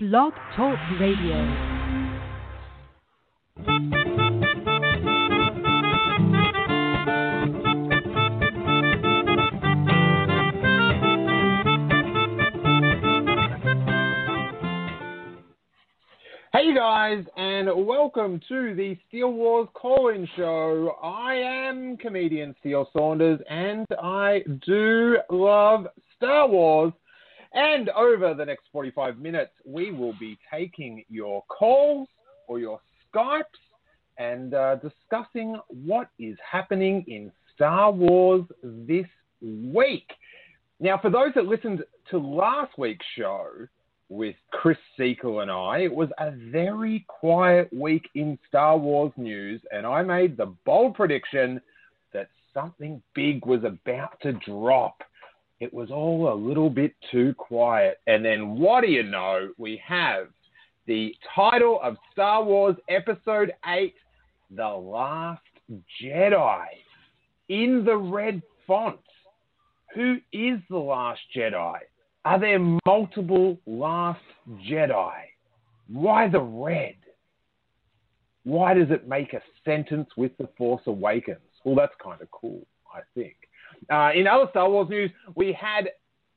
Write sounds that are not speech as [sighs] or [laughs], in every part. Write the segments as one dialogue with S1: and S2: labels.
S1: Blog Talk Radio.
S2: Hey guys, and welcome to the Steele Wars call-in show. I am comedian Steele Saunders, and I do love Star Wars. And over the next 45 minutes, we will be taking your calls or your Skypes and uh, discussing what is happening in Star Wars this week. Now, for those that listened to last week's show, with Chris Seekle and I. It was a very quiet week in Star Wars news, and I made the bold prediction that something big was about to drop. It was all a little bit too quiet. And then, what do you know? We have the title of Star Wars Episode 8 The Last Jedi in the red font. Who is the last Jedi? Are there multiple Last Jedi? Why the red? Why does it make a sentence with The Force Awakens? Well, that's kind of cool, I think. Uh, in other Star Wars news, we had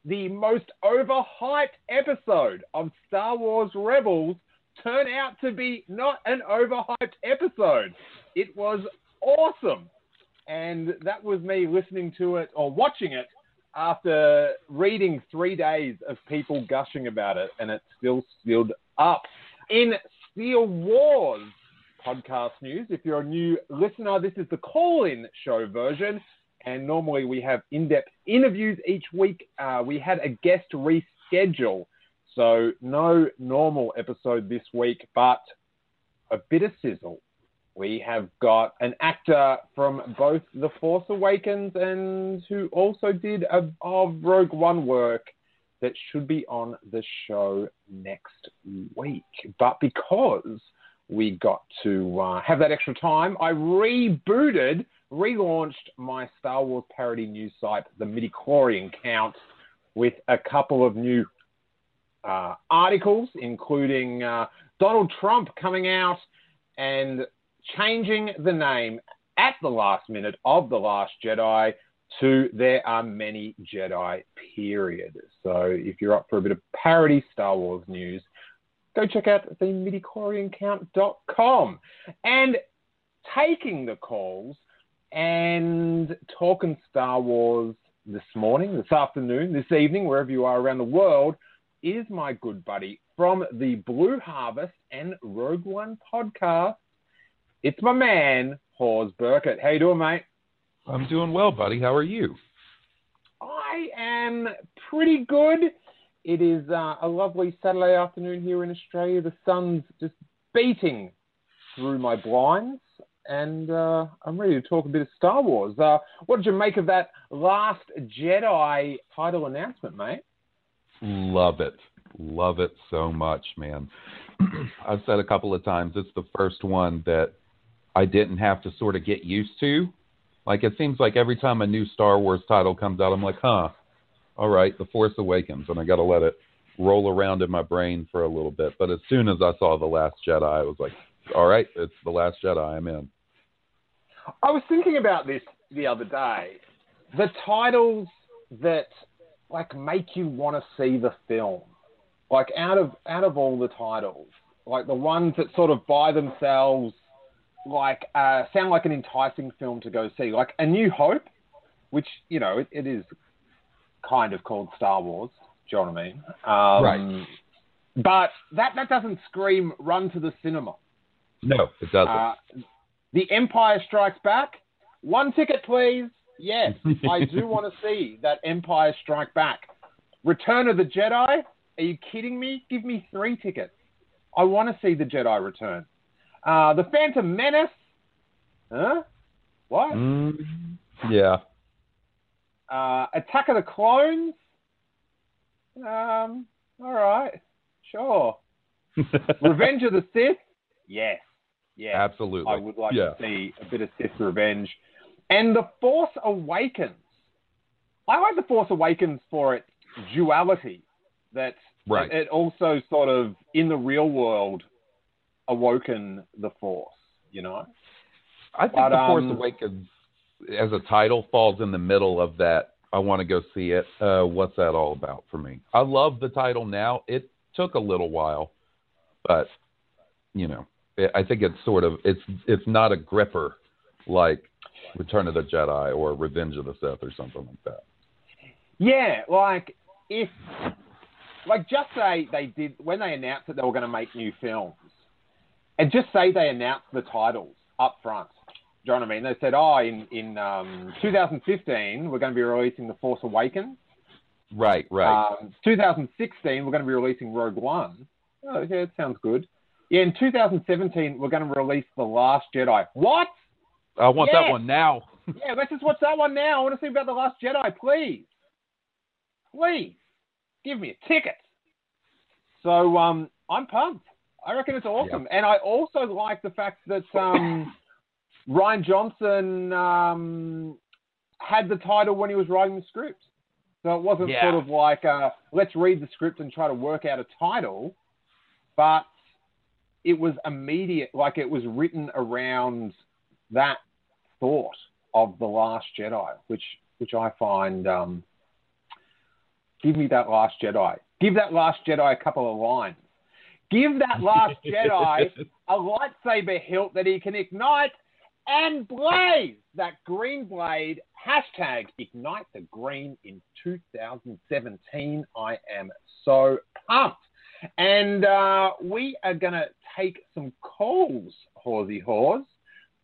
S2: the most overhyped episode of Star Wars Rebels turn out to be not an overhyped episode. It was awesome. And that was me listening to it or watching it after reading three days of people gushing about it, and it still sealed up. In Steele Wars podcast news, if you're a new listener, this is the call in show version. And normally we have in depth interviews each week. Uh, we had a guest reschedule. So no normal episode this week, but a bit of sizzle we have got an actor from both The Force Awakens and who also did a, of Rogue One work that should be on the show next week. But because we got to uh, have that extra time, I rebooted, relaunched my Star Wars parody news site, the Midichlorian Count, with a couple of new uh, articles, including uh, Donald Trump coming out and changing the name at the last minute of The Last Jedi to There Are Many Jedi, period. So if you're up for a bit of parody Star Wars news, go check out the midichloriancount.com. And taking the calls and talking Star Wars this morning, this afternoon, this evening, wherever you are around the world, is my good buddy from the Blue Harvest and Rogue One podcast, it's my man, Hawes Burkett. How you doing, mate?
S3: I'm doing well, buddy. How are you?
S2: I am pretty good. It is uh, a lovely Saturday afternoon here in Australia. The sun's just beating through my blinds, and uh, I'm ready to talk a bit of Star Wars. Uh, what did you make of that Last Jedi title announcement, mate?
S3: Love it. Love it so much, man. [clears throat] I've said a couple of times it's the first one that I didn't have to sort of get used to. Like it seems like every time a new Star Wars title comes out, I'm like, huh, all right, The Force Awakens, and I got to let it roll around in my brain for a little bit. But as soon as I saw The Last Jedi, I was like, all right, it's The Last Jedi, I'm in.
S2: I was thinking about this the other day. The titles that like make you want to see the film, like out of out of all the titles, like the ones that sort of by themselves like uh, sound like an enticing film to go see, like A New Hope, which you know it, it is kind of called Star Wars. Do you know what I mean? Um,
S3: right.
S2: But that that doesn't scream run to the cinema.
S3: No, it doesn't. Uh,
S2: the Empire Strikes Back. One ticket, please. Yes, [laughs] I do want to see that Empire Strike Back. Return of the Jedi. Are you kidding me? Give me three tickets. I want to see the Jedi return. Uh, the Phantom Menace. Huh? What?
S3: Mm, yeah.
S2: Uh, Attack of the Clones. Um, all right, sure. [laughs] Revenge of the Sith. Yes, yes.
S3: Absolutely.
S2: I would like
S3: yeah.
S2: to see a bit of Sith revenge. And The Force Awakens. I like The Force Awakens for its duality. That
S3: Right.
S2: it, it also sort of, in the real world, awoken the Force, you know?
S3: I think
S2: But,
S3: The Force
S2: um,
S3: Awakens as a title falls in the middle of that. I want to go see it. Uh, what's that all about for me? I love the title now. It took a little while, but you know, I think it's sort of it's it's not a gripper like Return of the Jedi or Revenge of the Sith or something like that.
S2: Yeah, like if, like, just say they did when they announced that they were going to make new films, and just say they announced the titles up front. Do you know what I mean? They said, "Oh, in in um, 2015, we're going to be releasing The Force Awakens.
S3: Right, right.
S2: Um, 2016, we're going to be releasing Rogue One. Oh, yeah, it sounds good. Yeah, in 2017, we're going to release The Last Jedi. What?
S3: I want
S2: yes.
S3: that one now. [laughs]
S2: Yeah, let's just watch that one now. I want to see about The Last Jedi, please. Please. Give me a ticket. So um, I'm pumped. I reckon it's awesome. And I also like the fact that um, [coughs] Rian Johnson um, had the title when he was writing the script. So it wasn't
S3: Yeah.
S2: sort of like, uh, let's read the script and try to work out a title, but it was immediate, like it was written around that thought of the Last Jedi, which which I find. Um, give me that Last Jedi. Give that Last Jedi a couple of lines. Give that Last [laughs] Jedi a lightsaber hilt that he can ignite and blaze that green blade. Hashtag ignite the green in 2017. I am so pumped. And uh, we are going to take some calls, Horsey Hors,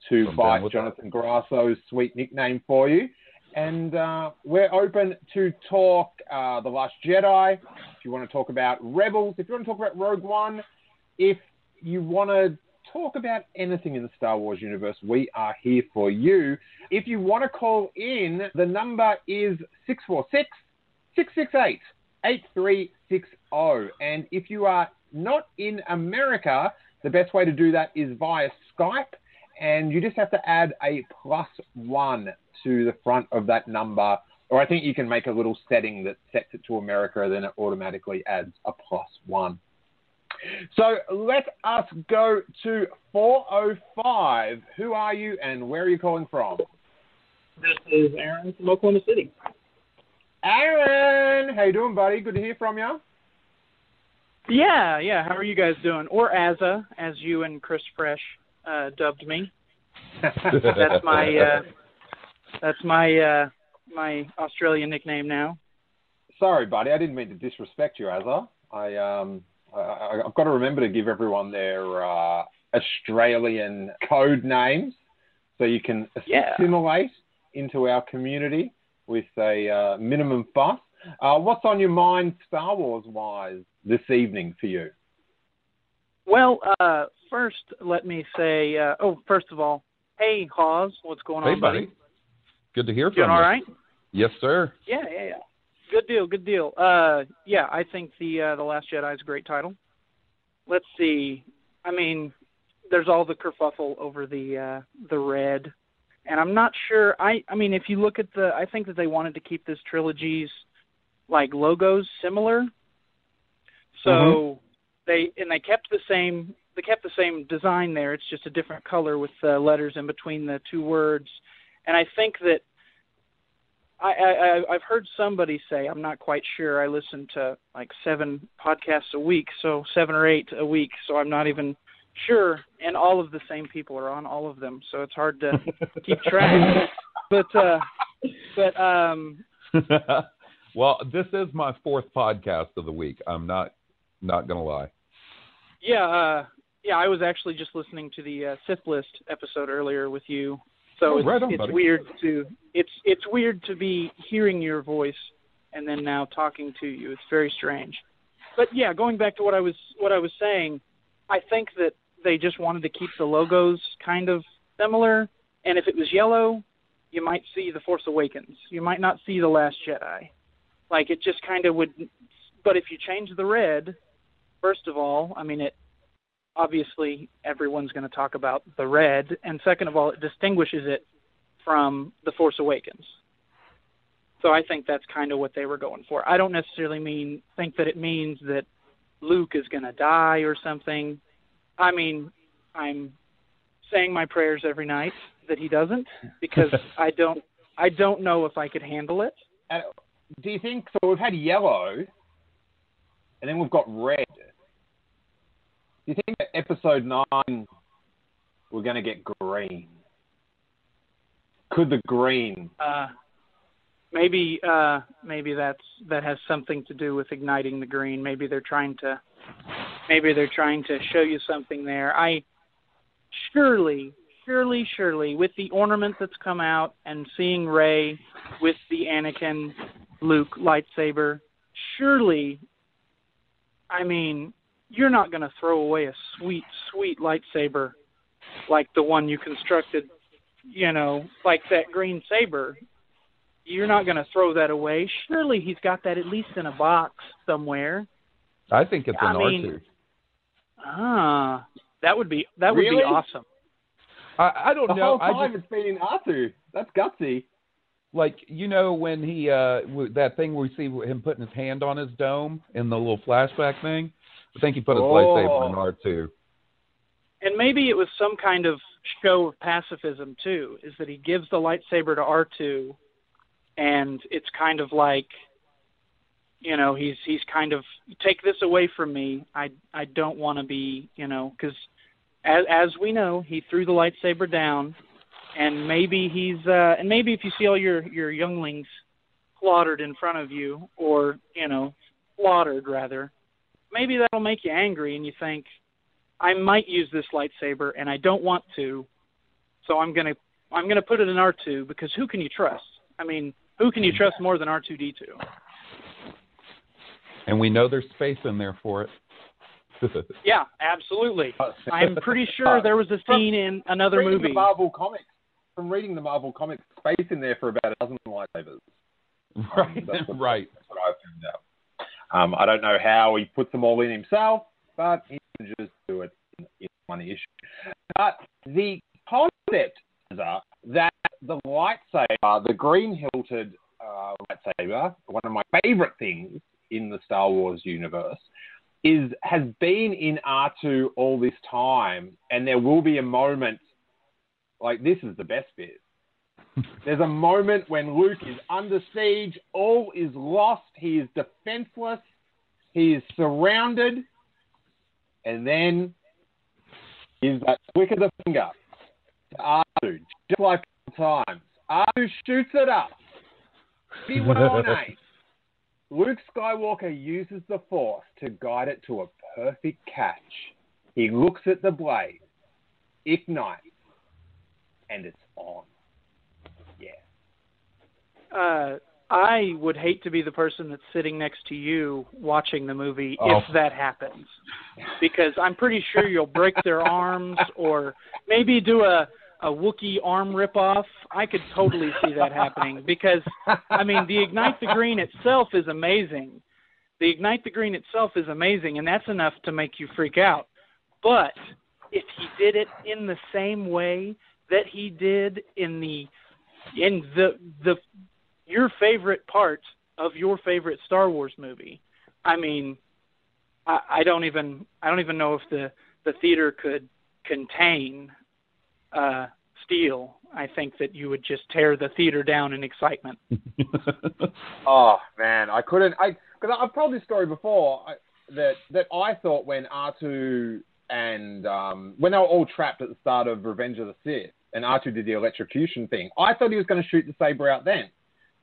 S2: to
S3: I'm down
S2: bite
S3: with
S2: Jonathan Grasso's sweet nickname for you. And uh, we're open to talk uh, The Last Jedi. If you want to talk about Rebels, if you want to talk about Rogue One, if you want to talk about anything in the Star Wars universe, we are here for you. If you want to call in, the number is 646 668 8360. Oh. And if you are not in America, the best way to do that is via Skype. And you just have to add a plus one to the front of that number. Or I think you can make a little setting that sets it to America, then it automatically adds a plus one. So let us go to 405. Who are you and where are you calling from?
S4: This is Aaron from Oklahoma City.
S2: Aaron, how you doing, buddy? Good to hear from you.
S4: Yeah, yeah. How are you guys doing? Or Azza, as you and Chris Fresh uh, dubbed me. That's my uh, that's my uh, my Australian nickname now.
S2: Sorry, buddy. I didn't mean to disrespect you, Azza. I um, I, I, I've got to remember to give everyone their uh, Australian code names so you can
S4: Yeah.
S2: assimilate into our community with a uh, minimum fuss. Uh, what's on your mind, Star Wars wise, this evening for you?
S4: Well, uh, first, let me say. Uh, oh, first of all, hey Hawes, what's going
S3: hey,
S4: on,
S3: buddy. Good to hear
S4: Doing
S3: from
S4: all
S3: you.
S4: All right?
S3: Yes, sir.
S4: Yeah, yeah, yeah. Good deal, good deal. Uh, yeah, I think the uh, the Last Jedi is a great title. Let's see. I mean, there's all the kerfuffle over the uh, the red, and I'm not sure. I I mean, if you look at the, I think that they wanted to keep this trilogy's like logos similar. So
S3: Mhm.
S4: they and they kept the same they kept the same design there. It's just a different color with uh, letters in between the two words. And I think that I I- I've heard somebody say I'm not quite sure. I listen to like seven podcasts a week, so seven or eight a week. So I'm not even sure. And all of the same people are on all of them, so it's hard to [laughs] keep track. But uh, but um, [laughs]
S3: well, this is my fourth podcast of the week. I'm not not gonna lie.
S4: yeah, uh, yeah. I was actually just listening to the uh, Sith List episode earlier with you. So
S3: Oh,
S4: it's,
S3: right on,
S4: it's weird to it's it's weird to be hearing your voice and then now talking to you. It's very strange. but yeah, going back to what I was what I was saying, I think that they just wanted to keep the logos kind of similar. And if it was yellow, you might see the Force Awakens. You might not see the Last Jedi. Like it just kind of would. But if you change the red, first of all, I mean it. Obviously, everyone's going to talk about the red, and second of all, it distinguishes it from the Force Awakens. So I think that's kind of what they were going for. I don't necessarily mean think that it means that Luke is going to die or something. I mean, I'm saying my prayers every night that he doesn't because [laughs] I don't I don't know if I could handle it.
S2: Uh, do you think so? We've had yellow, and then we've got red. Do you think that episode nine we're going to get green? Could the green?
S4: Uh, maybe uh, maybe that's that has something to do with igniting the green. Maybe they're trying to maybe they're trying to show you something there. I surely surely surely with the ornament that's come out and seeing Rey with the Anakin Luke lightsaber, surely I mean, you're not going to throw away a sweet sweet lightsaber like the one you constructed, you know, like that green saber you're not going to throw that away. Surely he's got that at least in a box somewhere.
S3: I think it's
S4: I
S3: an
S4: mean,
S3: R2.
S4: Ah, that would be that would
S2: Really?
S4: be awesome.
S3: I, I don't
S2: The
S3: know.
S2: whole
S3: I
S2: time
S3: just
S2: it's been in R2. That's gutsy.
S3: like you know when he uh that thing where we see him putting his hand on his dome in the little flashback thing. I think he put his
S2: Oh.
S3: lightsaber in R2.
S4: And maybe it was some kind of show of pacifism too. Is that he gives the lightsaber to R two, and it's kind of like, you know, he's he's kind of take this away from me. I I don't want to be, you know, because as as we know, he threw the lightsaber down, and maybe he's uh and maybe if you see all your your younglings slaughtered in front of you, or you know, slaughtered rather, maybe that'll make you angry, and you think, I might use this lightsaber, and I don't want to, so I'm gonna I'm gonna put it in R two because who can you trust? I mean, who can you trust more than R two D two?
S3: And we know there's space in there for it. [laughs]
S4: Yeah, absolutely. I'm pretty sure there was a scene in another
S2: reading
S4: movie.
S2: the Marvel comics. From reading the Marvel comics, space in there for about a dozen lightsabers. [laughs]
S3: right,
S2: That's what-
S3: right.
S2: That's what I found out. Um, I don't know how he puts them all in himself, but he can just do it in, in one issue. But the concept uh, that the lightsaber, the green hilted uh, lightsaber, one of my favorite things in the Star Wars universe, is has been in R2 all this time, and there will be a moment like this is the best bit. [laughs] There's a moment when Luke is under siege, all is lost, he is defenseless, he is surrounded, and then gives that flick of the finger to R2, just like times. R2 shoots it up. B108. [laughs] Luke Skywalker uses the Force to guide it to a perfect catch. He looks at the blade, ignites, and it's on. Yeah.
S4: uh, I would hate to be the person that's sitting next to you watching the movie
S3: Oh.
S4: if that happens, because I'm pretty sure you'll break their [laughs] arms or maybe do a a Wookiee arm ripoff. I could totally see that happening because I mean the ignite the green itself is amazing. The ignite the green itself is amazing, and that's enough to make you freak out. But if he did it in the same way that he did in the in the the your favorite part of your favorite Star Wars movie. I mean, I, I don't even I don't even know if the the theater could contain uh, Steele. I think that you would just tear the theater down in excitement. [laughs]
S2: Oh man, I couldn't. I because I've told this story before I, that that I thought when R two and um, when they were all trapped at the start of Revenge of the Sith, and R two did the electrocution thing, I thought he was going to shoot the saber out then,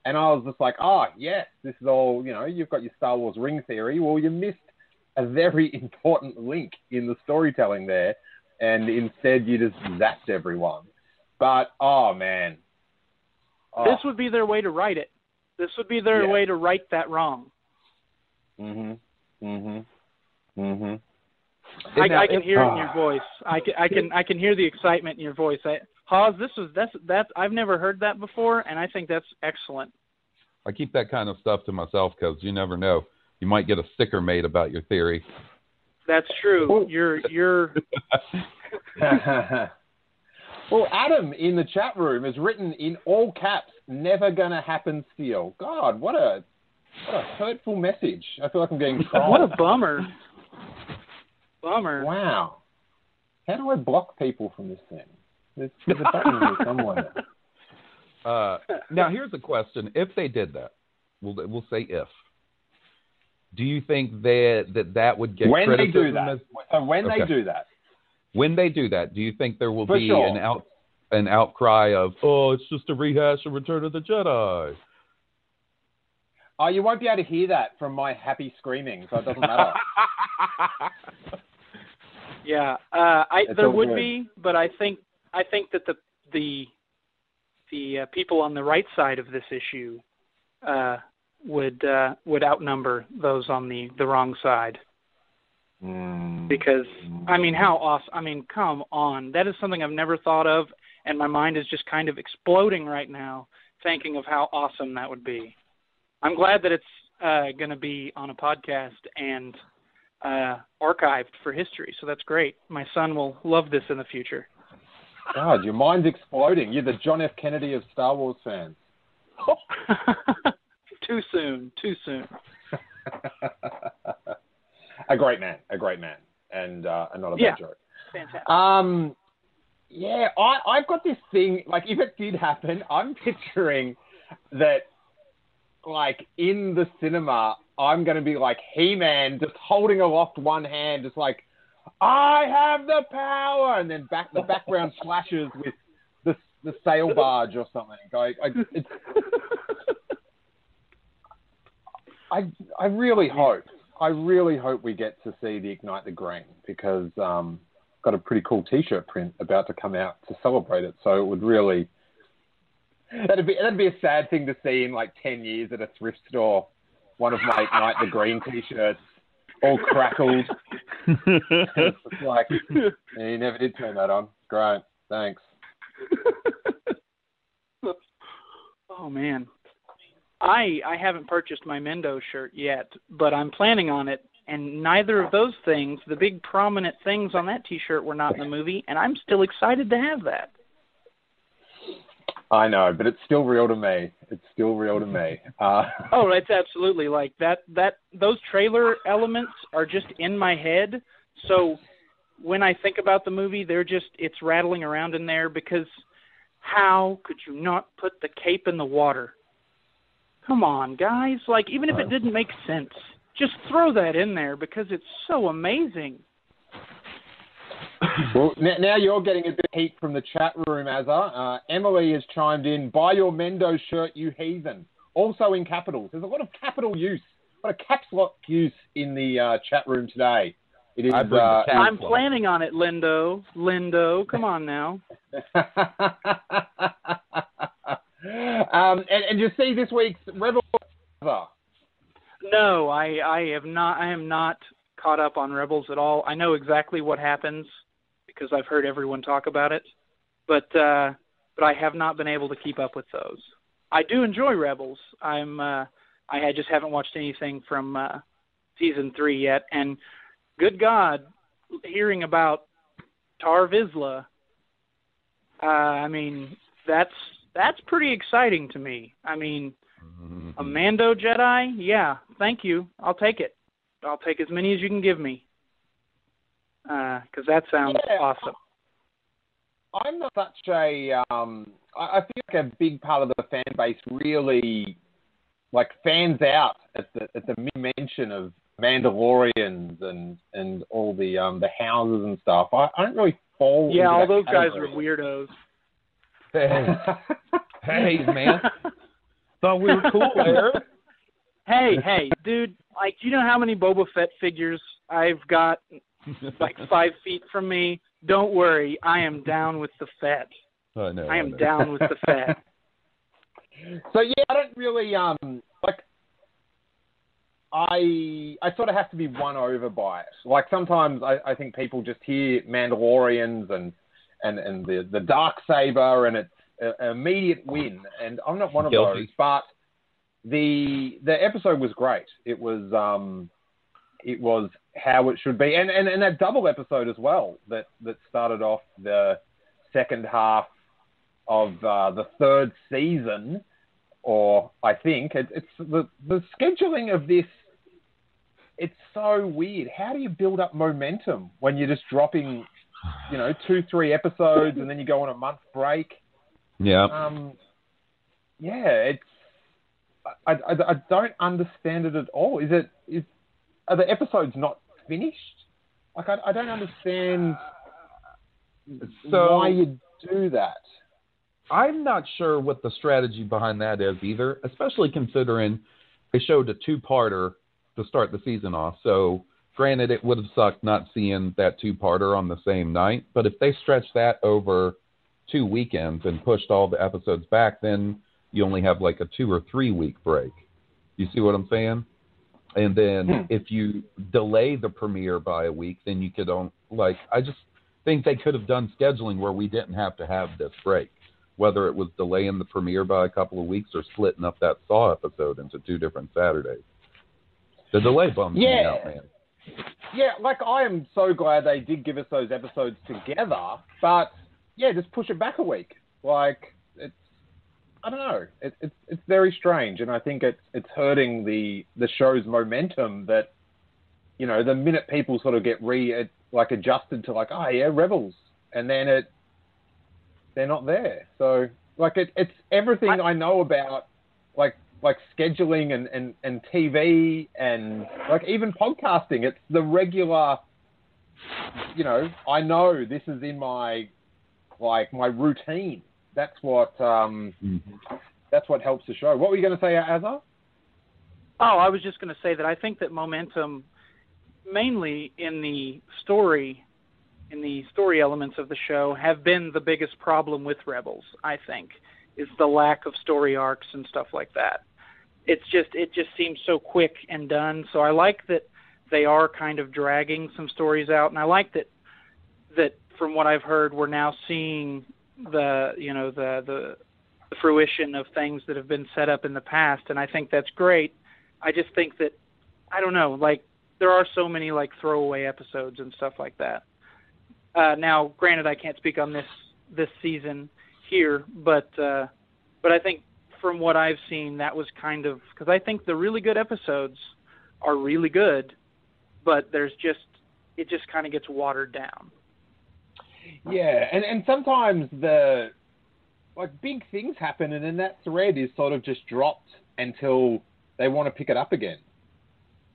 S2: and I was just like, oh yes, this is all you know. You've got your Star Wars ring theory. Well, you missed a very [laughs] important link in the storytelling there, and instead you just zapped everyone. But oh man, oh,
S4: This would be their way to right it. This would be their
S2: Yeah.
S4: way to right that wrong.
S2: Mhm. Mhm. Mhm.
S4: I,
S3: now,
S4: I can
S3: if-
S4: hear it in your voice. I can, I can I can hear the excitement in your voice. I, Hawes, this was that's that I've never heard that before, and I think that's excellent.
S3: I keep that kind of stuff to myself because you never know. You might get a sticker made about your theory.
S4: That's true.
S2: Well-
S4: You're you're [laughs]
S2: well, Adam in the chat room has written in all caps, "Never gonna happen." Steele. God, what a what a hurtful message. I feel like I'm getting [laughs] trolled.
S4: what a bummer. Bummer.
S2: Wow. How do I block people from this thing? There's, there's a button here [laughs] somewhere.
S3: Uh, now, here's a question: If they did that, we'll we'll say if. Do you think that that, that would get
S2: When they do that,
S3: as-
S2: so when they do that,
S3: when they do that, do you think there will
S2: For
S3: be
S2: sure.
S3: an out an outcry of oh, it's just a rehash of Return of the Jedi?
S2: oh, you won't be able to hear that from my happy screaming, so it doesn't matter. [laughs]
S4: Yeah, uh, I there would
S2: good.
S4: be, but I think I think that the the the uh, people on the right side of this issue uh, would uh, would outnumber those on the the wrong side
S2: Mm.
S4: because I mean how awesome I mean come on that is something I've never thought of and my mind is just kind of exploding right now thinking of how awesome that would be. I'm glad that it's uh, going to be on a podcast and uh, archived for history, so that's great. My son will love this in the future.
S2: God, your mind's exploding. You're the John F. Kennedy of Star Wars fans. [laughs]
S4: too soon, too soon. [laughs]
S2: a great man, a great man, and uh, and not a bad
S4: Yeah.
S2: joke.
S4: Fantastic.
S2: Um, yeah, I, I've got this thing. Like, if it did happen, [laughs] I'm picturing that, like, in the cinema, I'm going to be like He-Man, just holding aloft one hand, just like, I have the power, and then back the background [laughs] flashes with the the sail barge or something. I, I, it's, I, I really hope, I really hope we get to see the Ignite the Green because um, got a pretty cool T-shirt print about to come out to celebrate it. So it would really that'd be that'd be a sad thing to see in like ten years at a thrift store. One of my Ignite the Green T-shirts all crackled. like you never did turn that on. Great, thanks. [laughs]
S4: oh man, I I haven't purchased my Mendo shirt yet, but I'm planning on it. And neither of those things, the big prominent things on that T-shirt, were not in the movie, and I'm still excited to have that.
S2: I know, but it's still real to me. It's still real to me. Uh, [laughs]
S4: Oh, it's absolutely like that. That those trailer elements are just in my head. So when I think about the movie, they're just it's rattling around in there because how could you not put the cape in the water? Come on, guys! Like even if it didn't make sense, just throw that in there because it's so amazing. [coughs]
S2: Well, now, now you're getting a bit of heat from the chat room, Azza. Uh, Emily has chimed in. Buy your Mendo shirt, you heathen. Also in capitals. There's a lot of capital use, a lot of caps lock use in the uh, chat room today. It is. uh,
S4: I'm
S3: Well.
S4: planning on it, Lindo. Lindo, come on now. [laughs]
S2: um, and, and you see this week's Rebel.
S4: No, I I have not. I am not caught up on Rebels at all. I know exactly what happens because I've heard everyone talk about it, but uh, but I have not been able to keep up with those. I do enjoy Rebels. I'm uh, I just haven't watched anything from uh, season three yet, and good God, hearing about Tar Vizsla, uh, I mean that's that's pretty exciting to me. I mean. A Mando Jedi? Yeah, thank you. I'll take it. I'll take as many as you can give me. Because that sounds
S2: Yeah.
S4: awesome.
S2: I'm not such a. Um, I I feel like a big part of the fan base really, like, fans out at the at the mention of Mandalorians and and all the um the houses and stuff. I, I don't really fall.
S4: Yeah,
S2: into
S4: all
S2: that
S4: those guys are weirdos.
S3: Hey, [laughs] hey, man. Thought we were cool, [laughs] Eric.
S4: hey, hey, dude, like, do you know how many Boba Fett figures I've got like [laughs] five feet from me? Don't worry, I am down with the Fett.
S3: I know.
S4: I am
S3: know.
S4: down with the Fett.
S2: so yeah, I don't really um like. I I sort of have to be won over by it. Like sometimes I, I think people just hear Mandalorians and and and the the dark saber and it's an immediate win, and I'm not one of
S3: Guilty.
S2: those. But the the episode was great. It was um it was how it should be, and and, and that double episode as well that that started off the second half of uh, the third season, or I think it, it's the the scheduling of this. It's so weird. How do you build up momentum when you're just dropping, [sighs] you know, two three episodes and then you go on a month break?
S3: Yeah.
S2: Um, yeah, it's I, I, I don't understand it at all. Is it is are the episodes not finished? Like I, I don't understand
S3: So-
S2: why you do that.
S3: I'm not sure what the strategy behind that is either, especially considering they showed a two-parter to start the season off. So, granted, it would have sucked not seeing that two-parter on the same night, but if they stretched that over two weekends and pushed all the episodes back, then you only have like a two or three-week break. You see what I'm saying? And then
S2: Hmm.
S3: if you delay the premiere by a week, then you could on like I just think they could have done scheduling where we didn't have to have this break whether it was delaying the premiere by a couple of weeks or splitting up that Saw episode into two different Saturdays. The delay bums me out, man.
S2: Yeah, like I am so glad they did give us those episodes together, but yeah, just push it back a week. Like it's, I don't know, it, it's it's very strange, and I think it's it's hurting the the show's momentum. That you know, the minute people sort of get re like adjusted to like, oh yeah, Rebels, and then it they're not there. So like it, it's everything I, know about like like scheduling and, and, and TV and like even podcasting. It's the regular you know, I know this is in my like my routine. That's what um that's what helps the show. What were you gonna say, Azza?
S4: Oh, I was just going to say that I think that momentum, mainly in the story, in the story elements of the show, have been the biggest problem with Rebels. I think is the lack of story arcs and stuff like that. It's just it just seems so quick and done. So I like that they are kind of dragging some stories out, and I like that that from what I've heard, we're now seeing the you know the the fruition of things that have been set up in the past, and I think that's great. I just think that I don't know, like there are so many like throwaway episodes and stuff like that. Uh, now, granted, I can't speak on this this season here, but uh, but I think from what I've seen, that was kind of because I think the really good episodes are really good, but there's just it just kind of gets watered down.
S2: Yeah, and and sometimes the like big things happen, and then that thread is sort of just dropped until they want to pick it up again.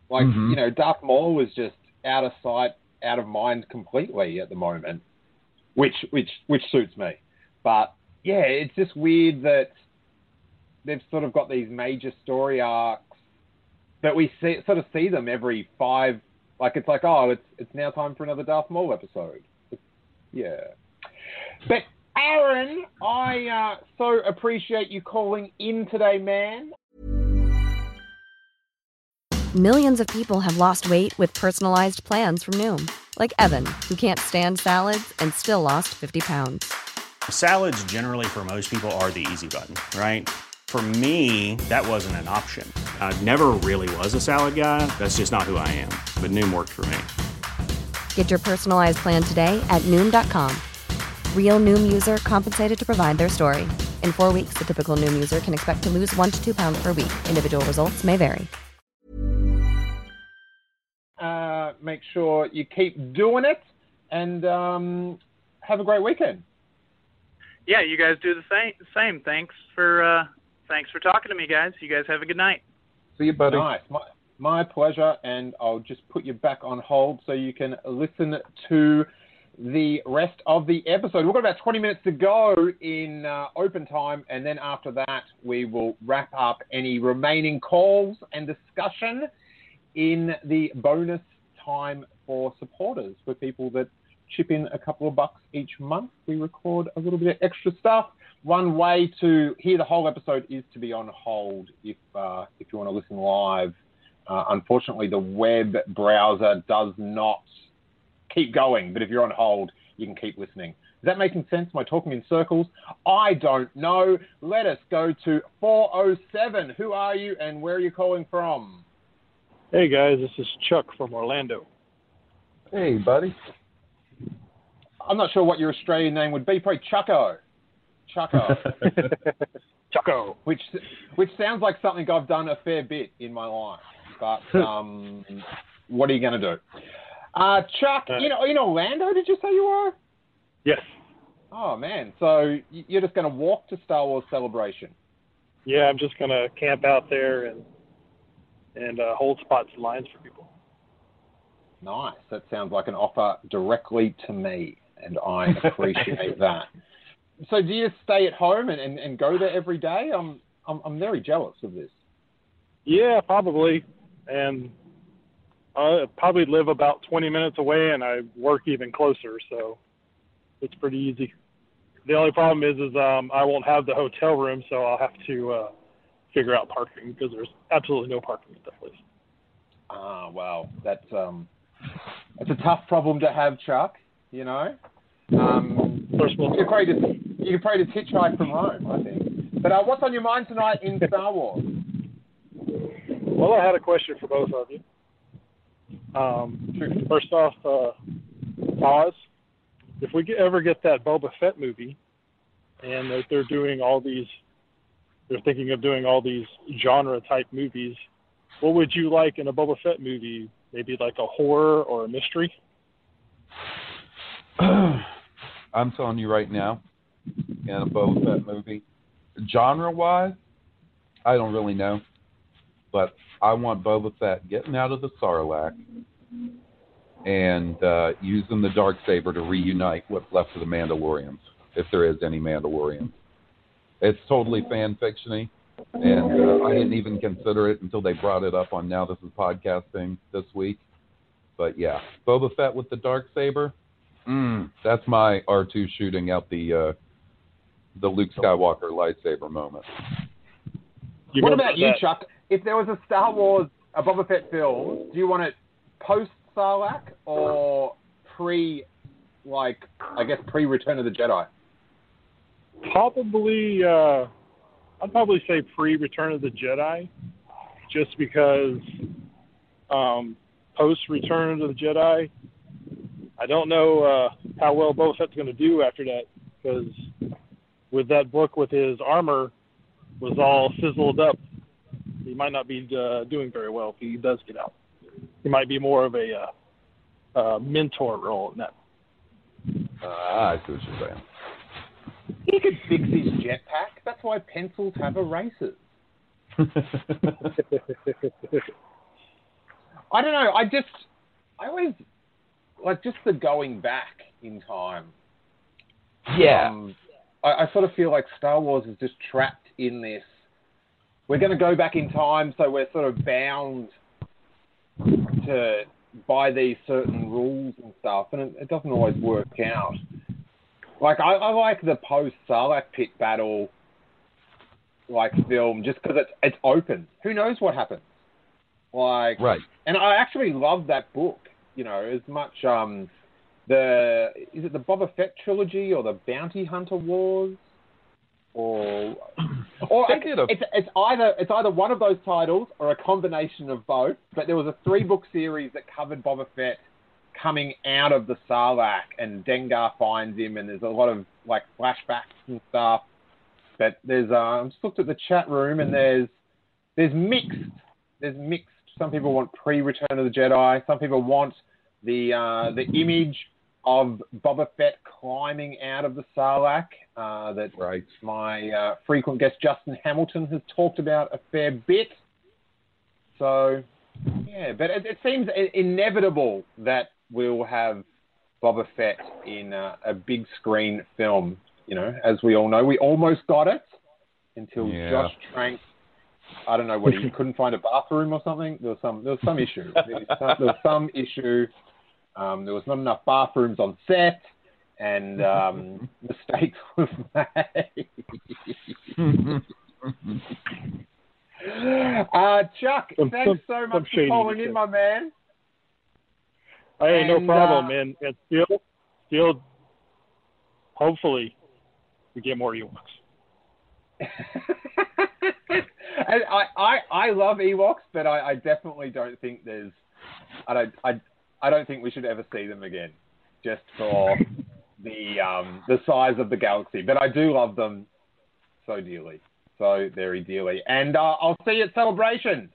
S2: Like
S3: Mhm.
S2: you know, Darth Maul was just out of sight, out of mind completely at the moment, which which which suits me. But yeah, it's just weird that they've sort of got these major story arcs, but we see, sort of see them every five. Like it's like, oh, it's it's now time for another Darth Maul episode. It's, yeah, but Aaron, I uh, so appreciate you calling in today, man.
S5: Millions of people have lost weight with personalized plans from Noom, like Evan, who can't stand salads and still lost 50 pounds.
S6: Salads, generally, for most people, are the easy button, right? For me, that wasn't an option. I never really was a salad guy. That's just not who I am. But Noom worked for me.
S5: Get your personalized plan today at Noom.com. Real Noom user compensated to provide their story. In four weeks, the typical Noom user can expect to lose one to two pounds per week. Individual results may vary.
S2: Uh, make sure you keep doing it, and um, have a great weekend.
S4: Yeah, you guys do the same. Same. Thanks for uh, thanks for talking to me, guys. You guys have a good night.
S3: See you, buddy.
S2: Nice, my, my pleasure, and I'll just put you back on hold so you can listen to the rest of the episode. We've got about 20 minutes to go in uh, open time, and then after that, we will wrap up any remaining calls and discussion in the bonus time for supporters, for people that chip in a couple of bucks each month. We record a little bit of extra stuff. One way to hear the whole episode is to be on hold if uh, if you want to listen live Uh, unfortunately, the web browser does not keep going, but if you're on hold, you can keep listening. Is that making sense? Am I talking in circles? I don't know. Let us go to 407. Who are you and where are you calling from?
S7: Hey guys, this is Chuck from Orlando.
S3: Hey, buddy.
S2: I'm not sure what your Australian name would be. Probably Chucko. Chucko. [laughs]
S7: Chucko.
S2: which which sounds like something I've done a fair bit in my life. But [laughs] um, what are you going to do? Uh, Chuck,
S7: Uh,
S2: you know, in Orlando, did you say you were?
S7: Yes.
S2: Oh man, so you're just going to walk to Star Wars Celebration?
S7: Yeah, I'm just gonna camp out there and and uh, hold spots and lines for people.
S2: Nice. That sounds like an offer directly to me, and I appreciate [laughs] that. So, do you stay at home and, and, and go there every day? I'm, I'm I'm very jealous of this.
S7: Yeah, probably. And I probably live about 20 minutes away, and I work even closer, so it's pretty easy. The only problem is, is um, I won't have the hotel room, so I'll have to uh, figure out parking because there's absolutely no parking at that place.
S2: Ah, well, that's um, that's a tough problem to have, Chuck. You know, um,
S7: First of all,
S2: could probably just you could probably just hitchhike from home, I think. But uh, what's on your mind tonight in Star Wars?
S7: Well, I had a question for both of you. Um, first off, uh, Oz, if we ever get that Boba Fett movie, and that they're doing all these, they're thinking of doing all these genre type movies, what would you like in a Boba Fett movie? Maybe like a horror or a mystery? [clears throat]
S3: I'm telling you right now, in a Boba Fett movie, genre wise, I don't really know, but I want Boba Fett getting out of the Sarlacc and uh, using the dark saber to reunite what's left of the Mandalorians, if there is any Mandalorians. It's totally fan fictiony, and uh, I didn't even consider it until they brought it up on Now This Is Podcasting this week. But yeah, Boba Fett with the dark saber. Mm, that's my R2 shooting out the uh, the Luke Skywalker lightsaber moment.
S7: You
S2: what about you,
S7: that.
S2: Chuck? If there was a Star Wars, a Boba Fett film, do you want it post Sarlacc or pre, like I guess pre Return of the Jedi?
S7: Probably, uh, I'd probably say pre Return of the Jedi, just because um, post Return of the Jedi, I don't know uh, how well Boba Fett's going to do after that, because with that book with his armor was all sizzled up, he might not be uh, doing very well if he does get out. He might be more of a uh, uh, mentor role in that.
S3: Uh, I see what you're saying.
S2: He could fix his jetpack. That's why pencils have erasers. [laughs] I don't know. I just, I always like just the going back in time.
S3: yeah.
S2: Um, I, I sort of feel like Star Wars is just trapped in this. We're going to go back in time, so we're sort of bound to by these certain rules and stuff, and it, it doesn't always work out. Like I, I like the post Sarlacc pit battle, like film, just because it's it's open. Who knows what happens? Like
S3: Right.
S2: and I actually love that book. You know, as much um, the is it the Boba Fett trilogy or the Bounty Hunter Wars, or [clears throat] or
S3: did a-
S2: it's it's either it's either one of those titles or a combination of both. But there was a three book series that covered Boba Fett coming out of the Sarlacc, and Dengar finds him, and there's a lot of like flashbacks and stuff. But there's uh, I just looked at the chat room, and there's there's mixed. There's mixed. Some people want pre-Return of the Jedi. Some people want the uh, the image of Boba Fett climbing out of the Sarlacc uh, that
S3: Right.
S2: my uh, frequent guest Justin Hamilton has talked about a fair bit. So, yeah, but it, it seems inevitable that we'll have Boba Fett in uh, a big screen film. You know, as we all know, we almost got it until
S3: Yeah.
S2: Josh Trank. I don't know what he couldn't find a bathroom or something. There was some there was some issue. There was some, there was some issue. Um, there was not enough bathrooms on set, and um, [laughs] mistakes were made. [laughs] Uh, Chuck,
S7: Some-
S2: thanks so much for calling in, my man.
S7: Hey, no
S2: And,
S7: problem,
S2: uh,
S7: man. And still, still, hopefully, we get more Ewoks. [laughs]
S2: and I, I, I love Ewoks, but I, I definitely don't think there's, I don't, I, I don't think we should ever see them again, just for [laughs] the um, the size of the galaxy. But I do love them so dearly, so very dearly. And uh, I'll see you at Celebration.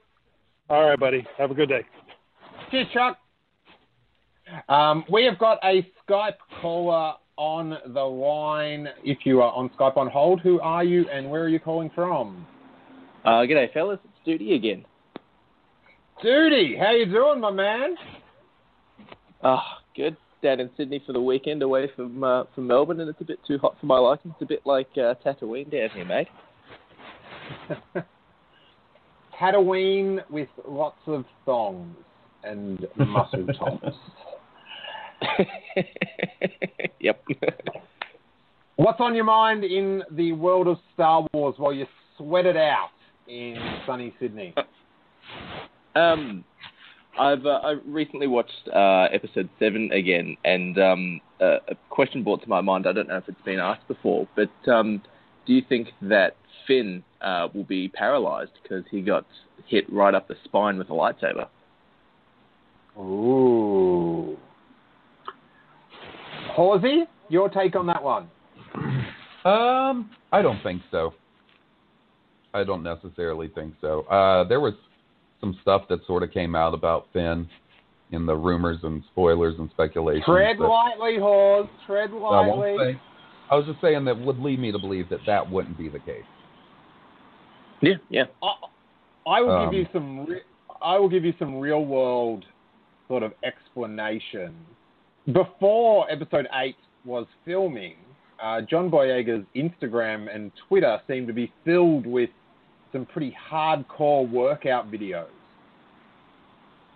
S7: All right, buddy. Have a good day.
S2: Cheers, Chuck. Um, we have got a Skype caller on the line. If you are on Skype on hold, who are you and where are you calling from?
S8: Uh, g'day, fellas. It's Duty again.
S2: Duty, how you doing, my man?
S8: Oh, good. Down in Sydney for the weekend, away from uh, from Melbourne, and it's a bit too hot for my liking. It's a bit like uh, Tatooine down here, mate. [laughs]
S2: Tatooine with lots of thongs and muscle [laughs] tops. [laughs]
S8: yep.
S2: What's on your mind in the world of Star Wars while you sweat it out in sunny Sydney?
S8: um, I've uh, I recently watched uh, episode seven again, and um, uh, a question brought to my mind. I don't know if it's been asked before, but um, do you think that Finn uh, will be paralyzed because he got hit right up the spine with a lightsaber?
S2: Ooh. Horsey, your take on that one? [clears throat]
S3: Um, I don't think so. I don't necessarily think so. Uh, there was some stuff that sort of came out about Finn in the rumors and spoilers and speculation.
S2: Tread
S3: that-
S2: lightly, Hors. Tread
S3: I won't
S2: lightly.
S3: say. I was just saying that would lead me to believe that that wouldn't be the case.
S8: Yeah, yeah.
S2: I, I will
S3: Um,
S2: give you some. Re- I will give you some real world sort of explanation. Before episode eight was filming, uh, John Boyega's Instagram and Twitter seemed to be filled with some pretty hardcore workout videos.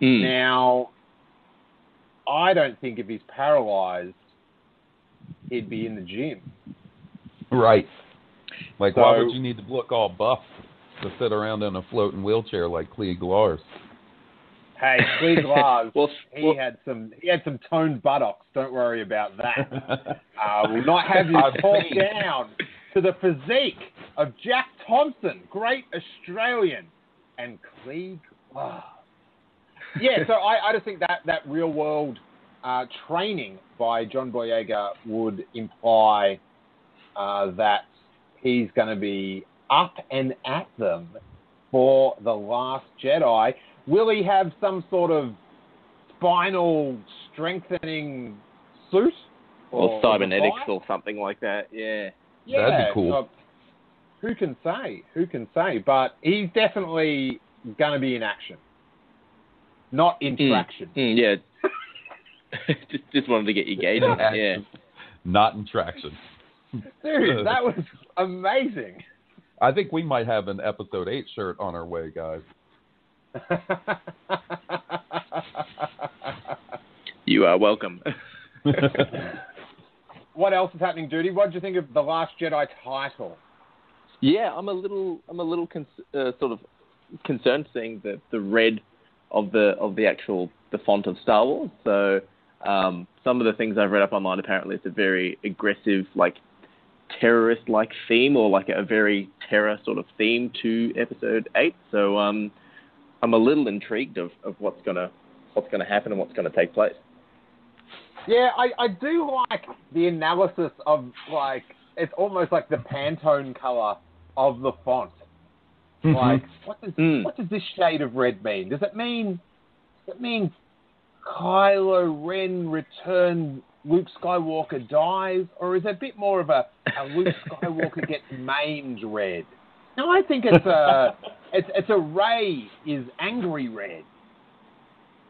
S8: Mm.
S2: Now, I don't think if he's paralyzed, he'd be in the gym.
S3: Right. Like, why would you need to look all buff to sit around in a floating wheelchair like Cliegg Lars?
S2: Hey, Cliegg [laughs] Glass,
S8: Well,
S2: he
S8: well-
S2: had some. He had some toned buttocks. Don't worry about that. [laughs] Uh, will not have you
S3: I've
S2: talk
S3: seen.
S2: down to the physique of Jack Thompson, great Australian, and Cliegg Lars. Yeah, so I, I just think that that real world uh, training by John Boyega would imply uh, that he's going to be up and at them for the Last Jedi. Will he have some sort of spinal strengthening suit?
S8: or cybernetics or something like that. Yeah.
S2: Yeah,
S3: That'd be cool.
S2: uh, who can say? Who can say? But he's definitely going to be in action, not in
S8: Mm.
S2: traction.
S8: Mm, yeah. [laughs] just just wanted to get you gauge. Yeah.
S3: Not in traction.
S2: Dude, that [laughs] was amazing.
S3: I think we might have an episode eight shirt on our way, guys. [laughs]
S8: You are welcome.
S2: What else is happening, Duty? What do you think of the Last Jedi title?
S8: Yeah, I'm a little, I'm a little con- uh, sort of concerned seeing the, the red of the of the actual the font of Star Wars. So um, some of the things I've read up online apparently it's a very aggressive, like terrorist like theme or like a very terror sort of theme to Episode Eight. So um, I'm a little intrigued of, of what's gonna what's gonna happen and what's gonna take place.
S2: Yeah, I, I do like the analysis of like it's almost like the Pantone color of the font. Like, what does
S8: Mm.
S2: what does this shade of red mean? Does it mean does it mean Kylo Ren return Luke Skywalker dies, or is it a bit more of a, a Luke [laughs] Skywalker gets maimed red? No, I think it's a [laughs] it's it's a Rey is angry red.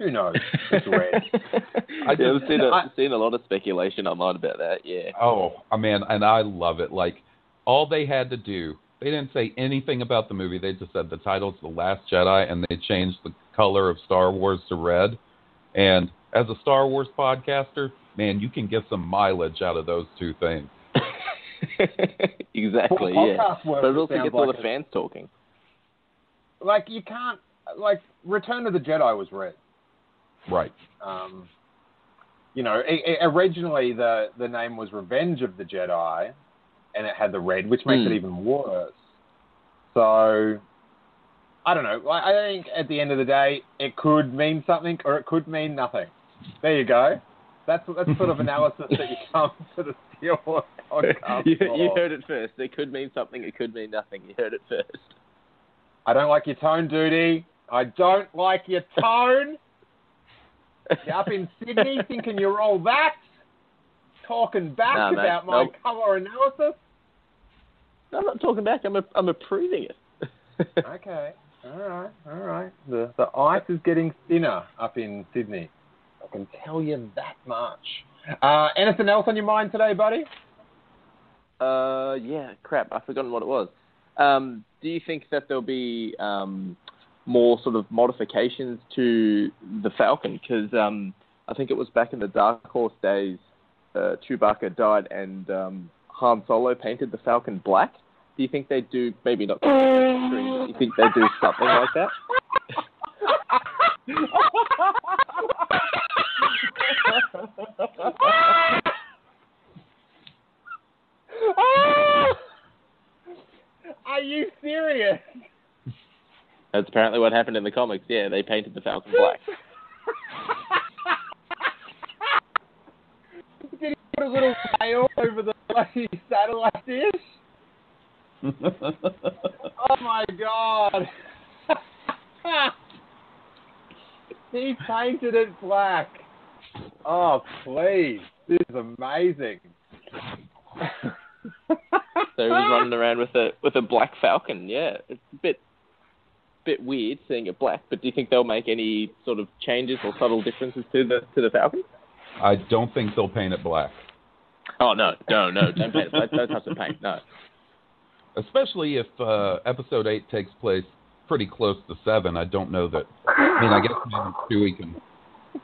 S2: Who knows? It's red. [laughs]
S8: I yeah, I've seen a,
S2: I-
S8: seen a lot of speculation online about that. Yeah.
S3: Oh, I mean, and I love it. Like, all they had to do, they didn't say anything about the movie. They just said the title's The Last Jedi, and they changed the color of Star Wars to red. And as a Star Wars podcaster, man, you can get some mileage out of those two things. [laughs]
S8: exactly.
S2: For
S8: Yeah.
S2: podcast work,
S8: But it
S2: it
S8: also
S2: sounds
S8: gets all
S2: like
S8: the
S2: it.
S8: fans talking.
S2: like you can't like Return of the Jedi was red.
S3: Right.
S2: Um, you know, i i originally the the name was Revenge of the Jedi, and it had the red, which makes
S8: Hmm.
S2: it even worse. So, I don't know. I, I think at the end of the day, it could mean something or it could mean nothing. There you go. That's that's sort of [laughs] analysis that you come to the Wars podcast. [laughs]
S8: you, you heard it first. It could mean something. It could mean nothing. You heard it first.
S2: I don't like your tone, Duty. I don't like your tone. You're up in Sydney [laughs] thinking you're all that, talking back
S8: Nah, mate,
S2: about my
S8: nope.
S2: colour analysis.
S8: No, I'm not talking back. I'm a, I'm approving it. [laughs]
S2: Okay, all right, all right. The the ice is getting thinner up in Sydney. I can tell you that much. Uh, anything else on your mind today, buddy?
S8: Uh, yeah, crap. I've forgotten what it was. Um, do you think that there'll be um, more sort of modifications to the Falcon? Because um, I think it was back in the Dark Horse days, uh, Chewbacca died and um, Han Solo painted the Falcon black. Do you think they do maybe not? but Do you think they do something like that? [laughs]
S2: Are you serious?
S8: That's apparently what happened in the comics. Yeah, they painted the Falcon black. [laughs]
S2: Did he put a little veil over the bloody satellite dish? [laughs] Oh my god. [laughs] he painted it black. Oh please. This is amazing.
S8: So he was running around with a with a black Falcon. Yeah, it's a bit bit weird seeing it black. But do you think they'll make any sort of changes or subtle differences to the to the Falcon?
S3: I don't think they'll paint it black.
S8: Oh no, no, no! Don't paint it black. Don't touch the paint. No.
S3: Especially if uh, episode eight takes place pretty close to seven. I don't know that. I mean, I guess maybe Chewie can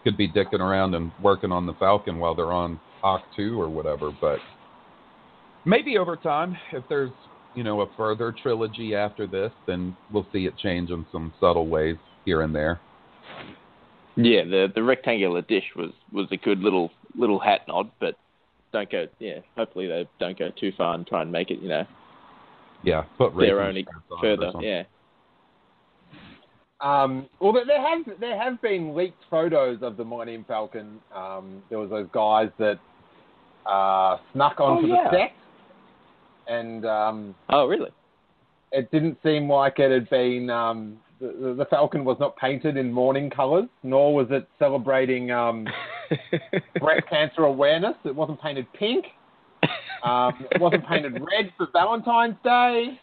S3: could be dicking around and working on the Falcon while they're on Hawk two or whatever. But maybe over time, if there's you know a further trilogy after this, then we'll see it change in some subtle ways here and there.
S8: Yeah, the the rectangular dish was was a good little little hat nod, but don't go. Yeah, hopefully they don't go too far and try and make it. You know,
S3: Yeah, put
S8: their
S3: racing
S8: only
S3: stripes on
S8: further. Yeah.
S2: Um, well, there- there have there have been leaked photos of the Millennium Falcon. Um, there was those guys that uh, snuck onto
S8: yeah.
S2: the set, and um,
S8: Oh, really?
S2: it didn't seem like it had been. Um, the, the Falcon was not painted in mourning colours, nor was it celebrating um, [laughs] breast cancer awareness. It wasn't painted pink. Um, it wasn't painted red for Valentine's Day.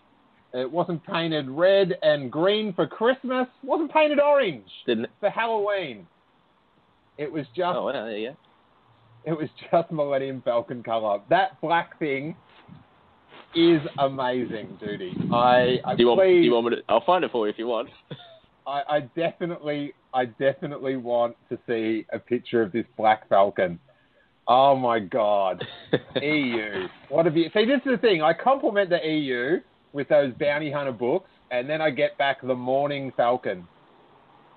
S2: It wasn't painted red and green for Christmas. It wasn't painted orange
S8: Didn't. it?
S2: for Halloween. It was just
S8: Oh, well, go.
S2: it was just Millennium Falcon color. That black thing is amazing, duty. I I
S8: Do you want? Do
S2: please,
S8: you want me to? I'll find it for you if you want. [laughs]
S2: I, I definitely I definitely want to see a picture of this black Falcon. Oh my god. [laughs] EU. What have you see this is the thing, I compliment the EU with those bounty hunter books and then I get back the mourning Falcon.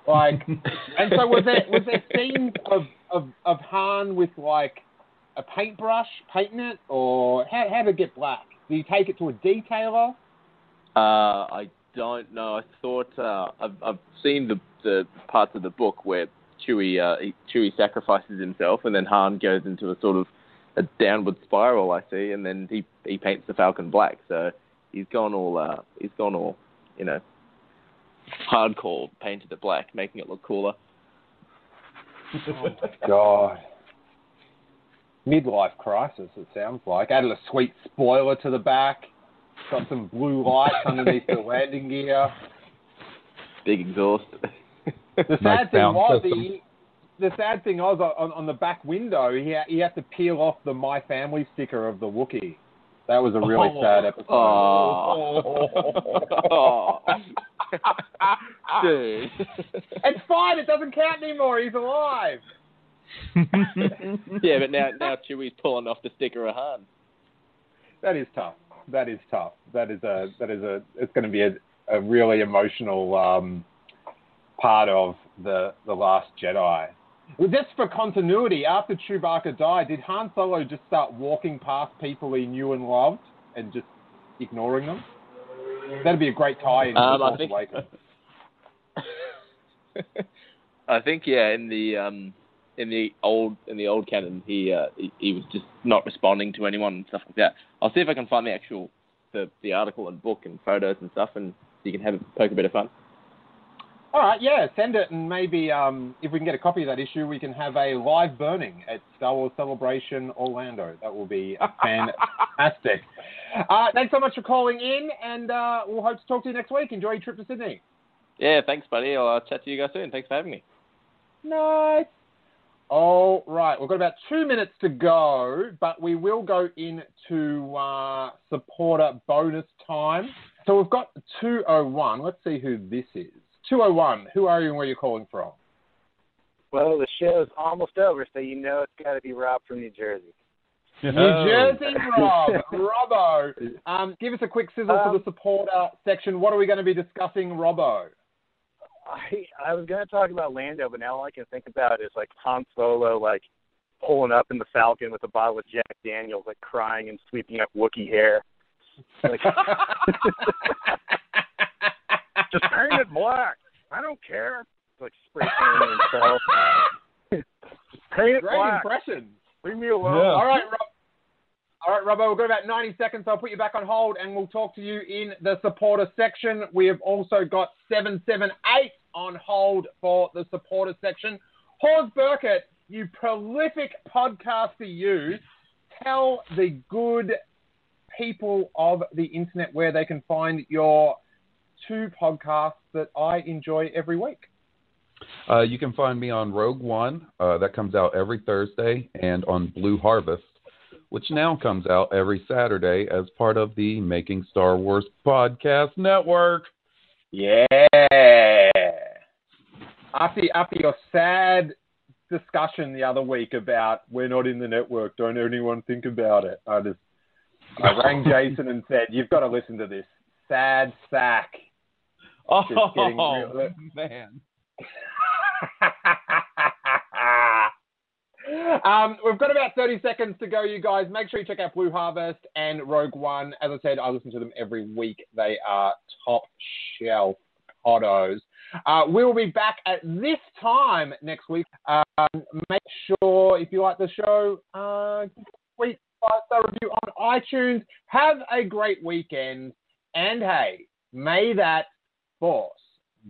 S2: Like [laughs] and so was there was there scenes of, of, of Han with like a paintbrush painting it or how how did it get black? Do you take it to a detailer?
S8: Uh, I don't know. I thought uh, I've I've seen the the parts of the book where Chewie uh, Chewie sacrifices himself, and then Han goes into a sort of a downward spiral. I see, and then he he paints the Falcon black. So he's gone all uh, he's gone all you know hardcore painted it black, making it look cooler. [laughs]
S2: God. Midlife crisis, it sounds like. Added a sweet spoiler to the back. Got some blue lights underneath the [laughs] landing gear.
S8: Big exhaust.
S2: The sad
S3: Nice
S2: thing was,
S3: system.
S2: he, the sad thing was on, on the back window, he had, he had to peel off the My Family sticker of the Wookiee. That was a really
S3: Oh.
S2: sad episode.
S8: Oh. [laughs] Dude.
S2: It's fine. It doesn't count anymore. He's alive. [laughs]
S8: yeah, but now now Chewie's pulling off the sticker of Han.
S2: That is tough. That is tough. That is a. That is a. It's going to be a, a really emotional um, part of the the Last Jedi. Well, just for continuity, after Chewbacca died, did Han Solo just start walking past people he knew and loved and just ignoring them? That'd be a great tie-in
S8: Um, I think- [laughs] I think yeah, in the um, in the old in the old canon, he, uh, he he was just not responding to anyone and stuff like that. I'll see if I can find the actual the the article and book and photos and stuff, and you can have a, poke a bit of fun.
S2: All right, yeah, send it, and maybe um, if we can get a copy of that issue, we can have a live burning at Star Wars Celebration Orlando. That will be [laughs] fantastic. Uh, thanks so much for calling in, and uh, we'll hope to talk to you next week. Enjoy your trip to Sydney.
S8: Yeah, thanks, buddy. I'll uh, chat to you guys soon. Thanks for having me.
S2: Nice. All right, we've got about two minutes to go, but we will go into uh, supporter bonus time. So we've got 201. Let's see who this is. 201, who are you and where you're calling from?
S9: Well, the show's almost over, so you know it's got to be Rob from New Jersey.
S2: New Jersey Rob, [laughs] Robbo. Um, give us a quick sizzle
S9: Um,
S2: for the supporter section. What are we going to be discussing, Robbo?
S9: I I was going to talk about Lando, but now all I can think about is like Han Solo, like pulling up in the Falcon with a bottle of Jack Daniels, like crying and sweeping up Wookie hair. Like, [laughs] just paint it black. I don't care. Like spray painting himself. [laughs] paint it
S2: Great
S9: black.
S2: impression.
S9: Leave me alone.
S2: All right, Rob. All right, Robbo, we've got about 90 seconds. I'll put you back on hold and we'll talk to you in the supporter section. We have also got 778 on hold for the supporter section. Hawes Burkett, you prolific podcaster, you tell the good people of the internet where they can find your two podcasts that I enjoy every week.
S3: Uh, you can find me on Rogue One. Uh, that comes out every Thursday, and on Blue Harvest, which now comes out every Saturday as part of the Making Star Wars Podcast Network.
S2: Yeah. After after your sad discussion the other week about we're not in the network, don't anyone think about it. I just I rang Jason and said, You've got to listen to this. Sad sack.
S3: Oh,
S2: real- [laughs]
S3: man. [laughs]
S2: um, we've got about 30 seconds to go, you guys. Make sure you check out Blue Harvest and Rogue One. As I said, I listen to them every week. They are top shelf podos. Uh, we'll be back at this time next week. Um, make sure, if you like the show, uh, sweet five-star review on iTunes. Have a great weekend. And hey, may that force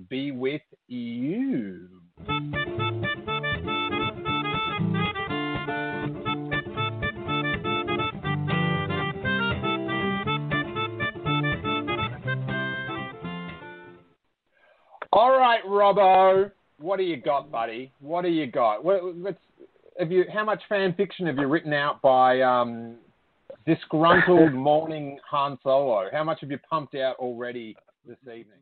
S2: be with you. All right, Robbo, what do you got, buddy? What do you got? Let's, have you, how much fan fiction have you written out by um, disgruntled [laughs] mourning Han Solo? How much have you pumped out already this evening?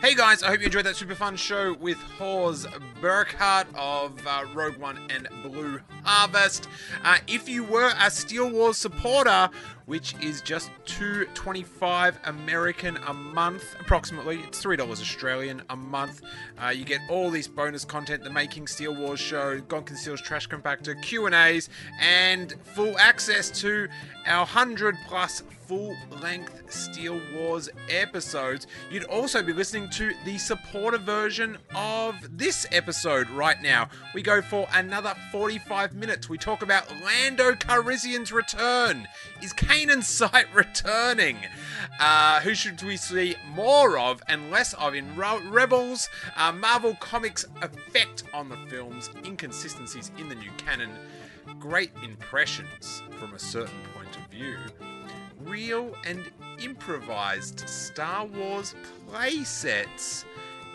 S10: Hey guys, I hope you enjoyed that super fun show with Hawes Burkhardt of uh, Rogue One and Blue Harvest. Uh, if you were a Steele Wars supporter, which is just two twenty-five American a month, approximately, it's three dollars Australian a month. Uh, you get all this bonus content: the Making Steele Wars show, Gone Conceals Trash Compactor, Q and A's, and full access to our hundred plus full-length Steele Wars episodes. You'd also be listening to the supporter version of this episode right now. We go for another 45 minutes. We talk about Lando Calrissian's return. Is Kanan Sight returning? Uh, who should we see more of and less of in Ro- Rebels? Uh, Marvel Comics' effect on the films, inconsistencies in the new canon, great impressions from a certain point of view real and improvised Star Wars play sets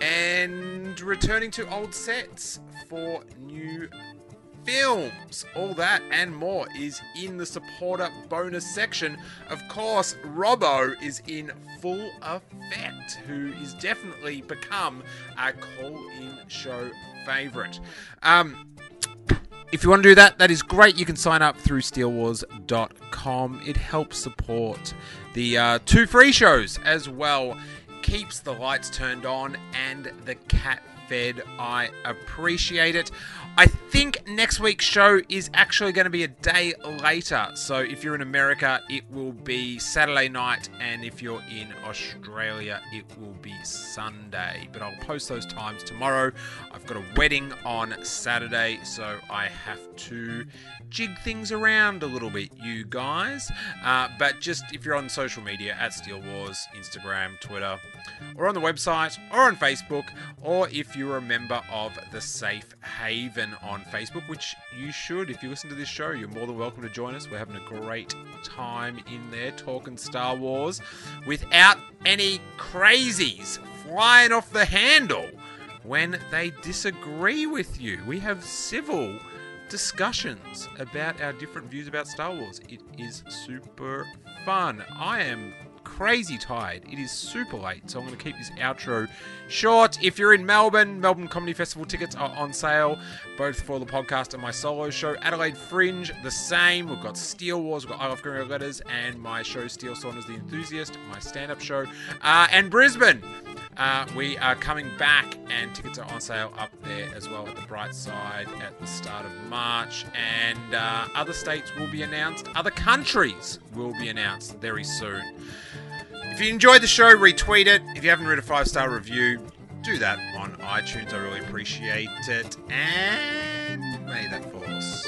S10: and returning to old sets for new films. All that and more is in the supporter bonus section. Of course, Robbo is in full effect, who is definitely become a call-in show favorite. Um, if you want to do that, that is great. You can sign up through steelewars.com. It helps support the uh, two free shows as well. keeps the lights turned on and the cat fed. I appreciate it. I think next week's show is actually going to be a day later. So if you're in America, it will be Saturday night, and if you're in Australia, it will be Sunday. But I'll post those times tomorrow. I've got a wedding on Saturday, so I have to jig things around a little bit, you guys. Uh, but just if you're on social media at Steele Wars, Instagram, Twitter, or on the website, or on Facebook, or if you're a member of the Safe Haven on Facebook, which you should. If you listen to this show, you're more than welcome to join us. We're having a great time in there talking Star Wars without any crazies flying off the handle when they disagree with you. We have civil discussions about our different views about Star Wars. It is super fun. I am crazy tired. It is super late, so I'm going to keep this outro short. If you're in Melbourne, Melbourne Comedy Festival tickets are on sale, both for the podcast and my solo show. Adelaide Fringe, the same. We've got Steele Wars, we've got I Love Green Letters, and my show Steele Saunders the Enthusiast, my stand-up show. Uh, and Brisbane, uh, we are coming back, and tickets are on sale up there as well at the Bright Side at the start of March. And uh, other states will be announced, other countries will be announced very soon. If you enjoyed the show, retweet it. If you haven't read a five star review, do that on iTunes. I really appreciate it. And may that force